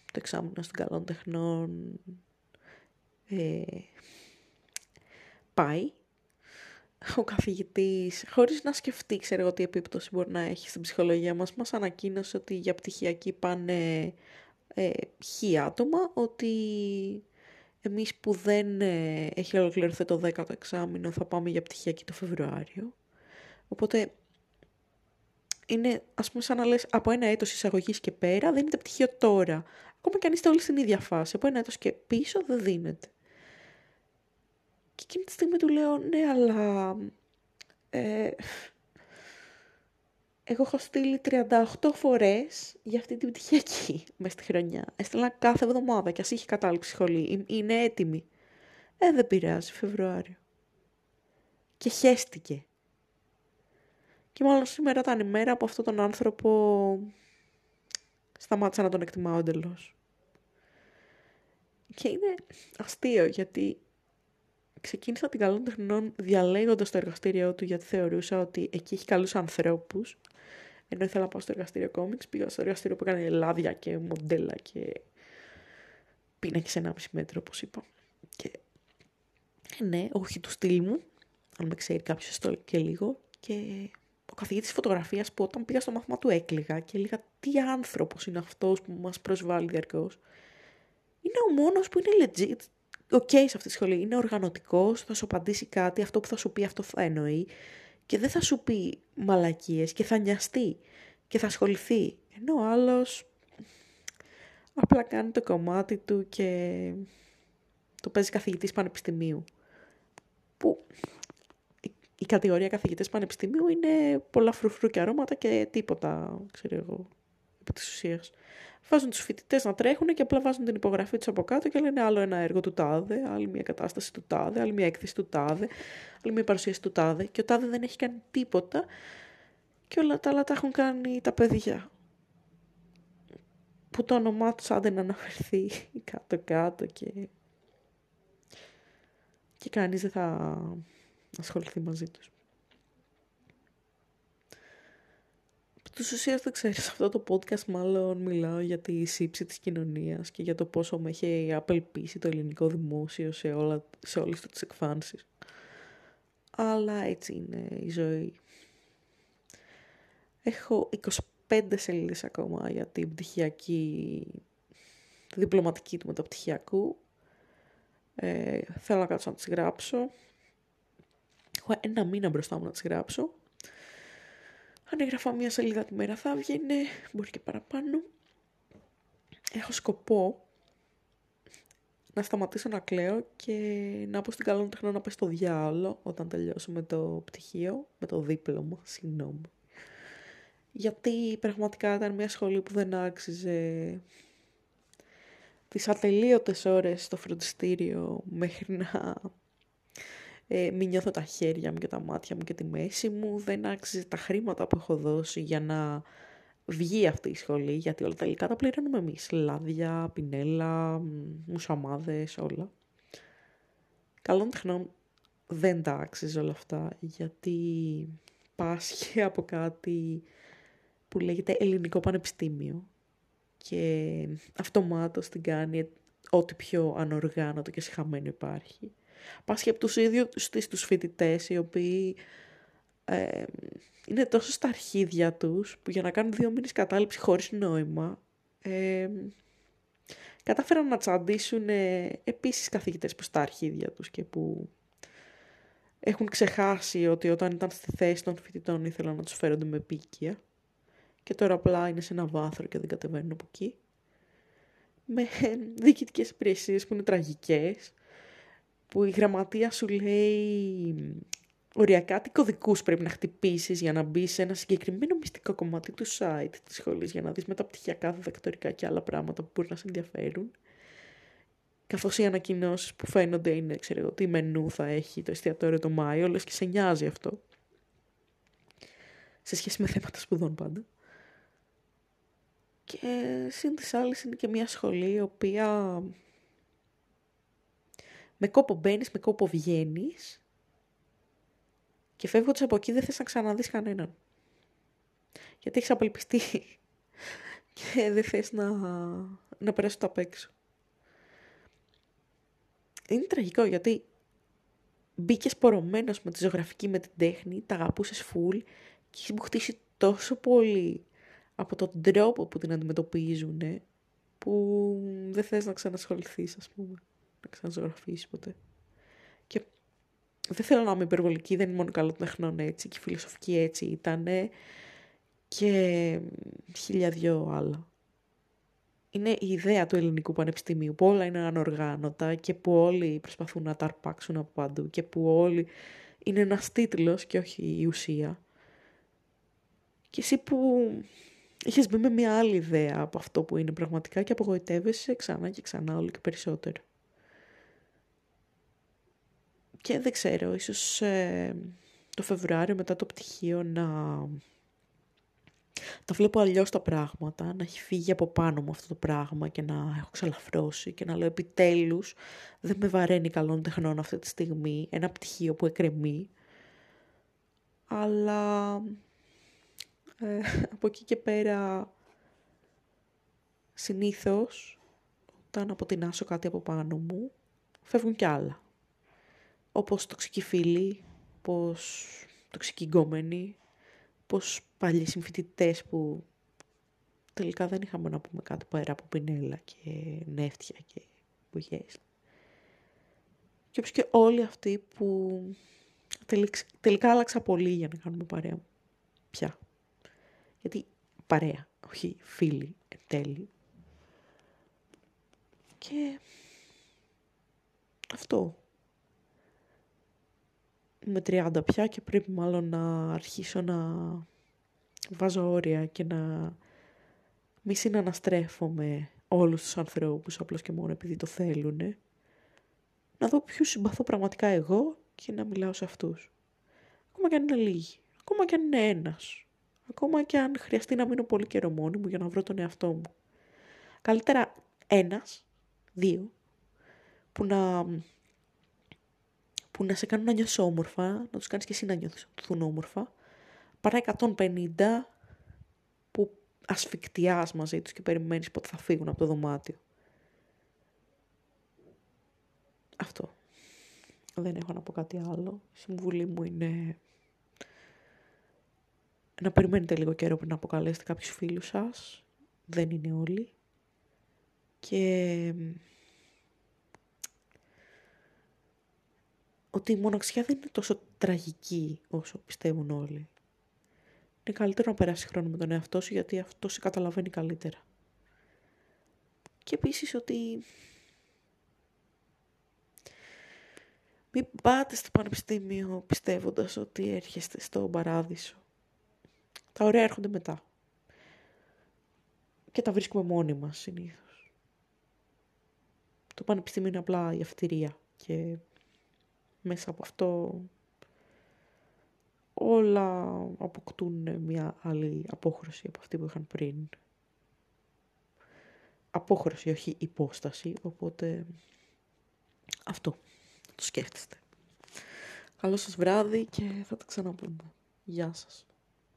το εξάμεινο των καλών τεχνών ε, πάει. Ο καθηγητής, χωρίς να σκεφτεί, ξέρω εγώ τι επίπτωση μπορεί να έχει στην ψυχολογία μας, μας ανακοίνωσε ότι για πτυχιακή πάνε ε, χι άτομα, ότι εμείς που δεν ε, έχει ολοκληρωθεί το 10ο εξάμεινο θα πάμε για πτυχιακή το Φεβρουάριο. Οπότε είναι ας πούμε σαν να λες από ένα έτος εισαγωγής και πέρα δίνετε πτυχίο τώρα. Ακόμα και αν είστε όλοι στην ίδια φάση. Από ένα έτος και πίσω δεν δίνετε. Και εκείνη τη στιγμή του λέω ναι αλλά... Ε, εγώ έχω στείλει 38 φορές για αυτή την πτυχιακή μέσα στη χρονιά. Έστειλα κάθε εβδομάδα και ας είχε κατάληξη σχολή. Είναι έτοιμη. Ε, δεν πειράζει, Φεβρουάριο. Και χέστηκε. Και μάλλον σήμερα ήταν η μέρα που αυτόν τον άνθρωπο σταμάτησα να τον εκτιμάω εντελώς. Και είναι αστείο γιατί ξεκίνησα την καλών τεχνών διαλέγοντας το εργαστήριό του γιατί θεωρούσα ότι εκεί έχει καλούς ανθρώπους. Ενώ ήθελα να πάω στο εργαστήριο κόμιξ, πήγα στο εργαστήριο που έκανε λάδια και μοντέλα και πίνακες ένα μισή μέτρο, όπως είπα. Και ναι, όχι του στυλ μου, αν με ξέρει κάποιος και λίγο. Και ο καθηγητής φωτογραφίας που όταν πήγα στο μάθημα του έκλειγα και έλεγα τι άνθρωπος είναι αυτός που μας προσβάλλει διαρκώς. Είναι ο μόνος που είναι legit, ok σε αυτή τη σχολή, είναι οργανωτικός, θα σου απαντήσει κάτι, αυτό που θα σου πει αυτό θα εννοεί και δεν θα σου πει μαλακίες και θα νοιαστεί και θα ασχοληθεί. Ενώ ο άλλος απλά κάνει το κομμάτι του και το παίζει καθηγητής πανεπιστημίου. Που η κατηγορία καθηγητέ πανεπιστημίου είναι πολλά φρουφρού και αρώματα και τίποτα, ξέρω εγώ, επί τη ουσία. Βάζουν τους φοιτητές να τρέχουν και απλά βάζουν την υπογραφή τους από κάτω και λένε άλλο ένα έργο του τάδε, άλλη μια κατάσταση του τάδε, άλλη μια έκθεση του τάδε, άλλη μια παρουσίαση του τάδε. Και ο τάδε δεν έχει κάνει τίποτα και όλα τα άλλα τα έχουν κάνει τα παιδιά. που το όνομά τους άντε να αναφερθεί <laughs> κάτω-κάτω και... και κανείς δεν θα ασχοληθεί μαζί τους. Τους ουσίας δεν ξέρεις, αυτό το podcast μάλλον μιλάω για τη σύψη της κοινωνίας και για το πόσο με έχει απελπίσει το ελληνικό δημόσιο σε, όλα, σε όλες τις εκφάνσεις. Αλλά έτσι είναι η ζωή. Έχω 25 σελίδες ακόμα για την πτυχιακή, τη διπλωματική του μεταπτυχιακού. Ε, θέλω να κάτσω να τις γράψω. Έχω ένα μήνα μπροστά μου να τις γράψω. Αν έγραφα μία σελίδα τη μέρα θα βγαίνει, μπορεί και παραπάνω. Έχω σκοπό να σταματήσω να κλαίω και να πω στην καλό τεχνό να πέσει στο διάλογο όταν τελειώσω με το πτυχίο, με το δίπλωμα, συγγνώμη. Γιατί πραγματικά ήταν μια σχολή που δεν άξιζε τις ατελείωτες ώρες στο φροντιστήριο μέχρι να ε, μην νιώθω τα χέρια μου και τα μάτια μου και τη μέση μου. Δεν άξιζε τα χρήματα που έχω δώσει για να βγει αυτή η σχολή, γιατί όλα τα υλικά τα πληρώνουμε εμείς. Λάδια, πινέλα, μουσαμάδες, όλα. Καλών τεχνών δεν τα άξιζε όλα αυτά, γιατί πάσχει <laughs> από κάτι που λέγεται ελληνικό πανεπιστήμιο και αυτομάτως την κάνει ό,τι πιο ανοργάνωτο και συχαμένο υπάρχει πάσχει από τους ίδιους τους φοιτητές, οι οποίοι ε, είναι τόσο στα αρχίδια τους, που για να κάνουν δύο μήνες κατάληψη χωρίς νόημα, ε, κατάφεραν να τσαντήσουν ε, επίσης καθηγητές που στα αρχίδια τους και που έχουν ξεχάσει ότι όταν ήταν στη θέση των φοιτητών ήθελαν να τους φέρονται με πίκια και τώρα απλά είναι σε ένα βάθρο και δεν κατεβαίνουν από εκεί. Με διοικητικές υπηρεσίες που είναι τραγικές, που η γραμματεία σου λέει οριακά τι κωδικούς πρέπει να χτυπήσεις για να μπει σε ένα συγκεκριμένο μυστικό κομμάτι του site της σχολής για να δεις μεταπτυχιακά, διδακτορικά και άλλα πράγματα που μπορεί να σε ενδιαφέρουν. Καθώς οι ανακοινώσεις που φαίνονται είναι, ξέρω εγώ, τι μενού θα έχει το εστιατόριο το Μάιο, λες και σε νοιάζει αυτό. Σε σχέση με θέματα σπουδών πάντα. Και σύν της άλλης είναι και μια σχολή η οποία με κόπο μπαίνεις, με κόπο βγαίνεις και φεύγοντας από εκεί δεν θες να ξαναδείς κανέναν. Γιατί έχεις απελπιστεί <laughs> και δεν θες να, να περάσει το απ' έξω. Είναι τραγικό γιατί μπήκες πορωμένος με τη ζωγραφική, με την τέχνη, τα αγαπούσες φουλ και έχεις μπουχτίσει τόσο πολύ από τον τρόπο που την αντιμετωπίζουν που δεν θες να ξανασχοληθείς ας πούμε να ξαναζωγραφίσει ποτέ. Και δεν θέλω να είμαι υπερβολική, δεν είναι μόνο καλό των τεχνών έτσι και η φιλοσοφική έτσι ήταν και χίλια δυο άλλα. Είναι η ιδέα του ελληνικού πανεπιστημίου που όλα είναι ανοργάνωτα και που όλοι προσπαθούν να τα αρπάξουν από παντού και που όλοι είναι ένας τίτλος και όχι η ουσία. Και εσύ που είχες μπει με μια άλλη ιδέα από αυτό που είναι πραγματικά και απογοητεύεσαι ξανά και ξανά όλο και περισσότερο και δεν ξέρω, ίσως ε, το Φεβρουάριο μετά το πτυχίο να τα βλέπω αλλιώς τα πράγματα, να έχει φύγει από πάνω μου αυτό το πράγμα και να έχω ξαλαφρώσει και να λέω επιτέλους δεν με βαραίνει καλών τεχνών αυτή τη στιγμή, ένα πτυχίο που εκρεμεί, αλλά ε, από εκεί και πέρα συνήθως όταν αποτινάσω κάτι από πάνω μου φεύγουν κι άλλα όπως τοξικοί φίλοι, πως τοξικοί γκόμενοι, πως παλιοί συμφοιτητές που τελικά δεν είχαμε να πούμε κάτι πέρα από πινέλα και νεύτια και μπουγιές. Και όπως και όλοι αυτοί που τελικά άλλαξα πολύ για να κάνουμε παρέα πια. Γιατί παρέα, όχι φίλοι εν τέλει. Και αυτό με 30 πια και πρέπει μάλλον να αρχίσω να βάζω όρια και να μη συναναστρέφομαι όλους τους ανθρώπους απλώς και μόνο επειδή το θέλουν. Να δω ποιους συμπαθώ πραγματικά εγώ και να μιλάω σε αυτούς. Ακόμα και αν είναι λίγοι. Ακόμα και αν είναι ένας. Ακόμα και αν χρειαστεί να μείνω πολύ καιρό μόνη μου για να βρω τον εαυτό μου. Καλύτερα ένας, δύο, που να, που να σε κάνουν να νιώσεις όμορφα, να τους κάνεις και εσύ να νιώθουν όμορφα, παρά 150 που ασφικτιάς μαζί τους και περιμένεις πότε θα φύγουν από το δωμάτιο. Αυτό. Δεν έχω να πω κάτι άλλο. Η συμβουλή μου είναι να περιμένετε λίγο καιρό πριν να αποκαλέσετε κάποιους φίλους σας. Δεν είναι όλοι. Και ότι η μοναξιά δεν είναι τόσο τραγική όσο πιστεύουν όλοι. Είναι καλύτερο να περάσει χρόνο με τον εαυτό σου γιατί αυτό σε καταλαβαίνει καλύτερα. Και επίσης ότι μην πάτε στο πανεπιστήμιο πιστεύοντας ότι έρχεστε στο παράδεισο. Τα ωραία έρχονται μετά. Και τα βρίσκουμε μόνοι μας συνήθως. Το πανεπιστήμιο είναι απλά η αυτηρία και μέσα από αυτό όλα αποκτούν μια άλλη απόχρωση από αυτή που είχαν πριν. Απόχρωση, όχι υπόσταση, οπότε αυτό το σκέφτεστε. Καλό σας βράδυ και θα τα ξαναπούμε. Γεια σας.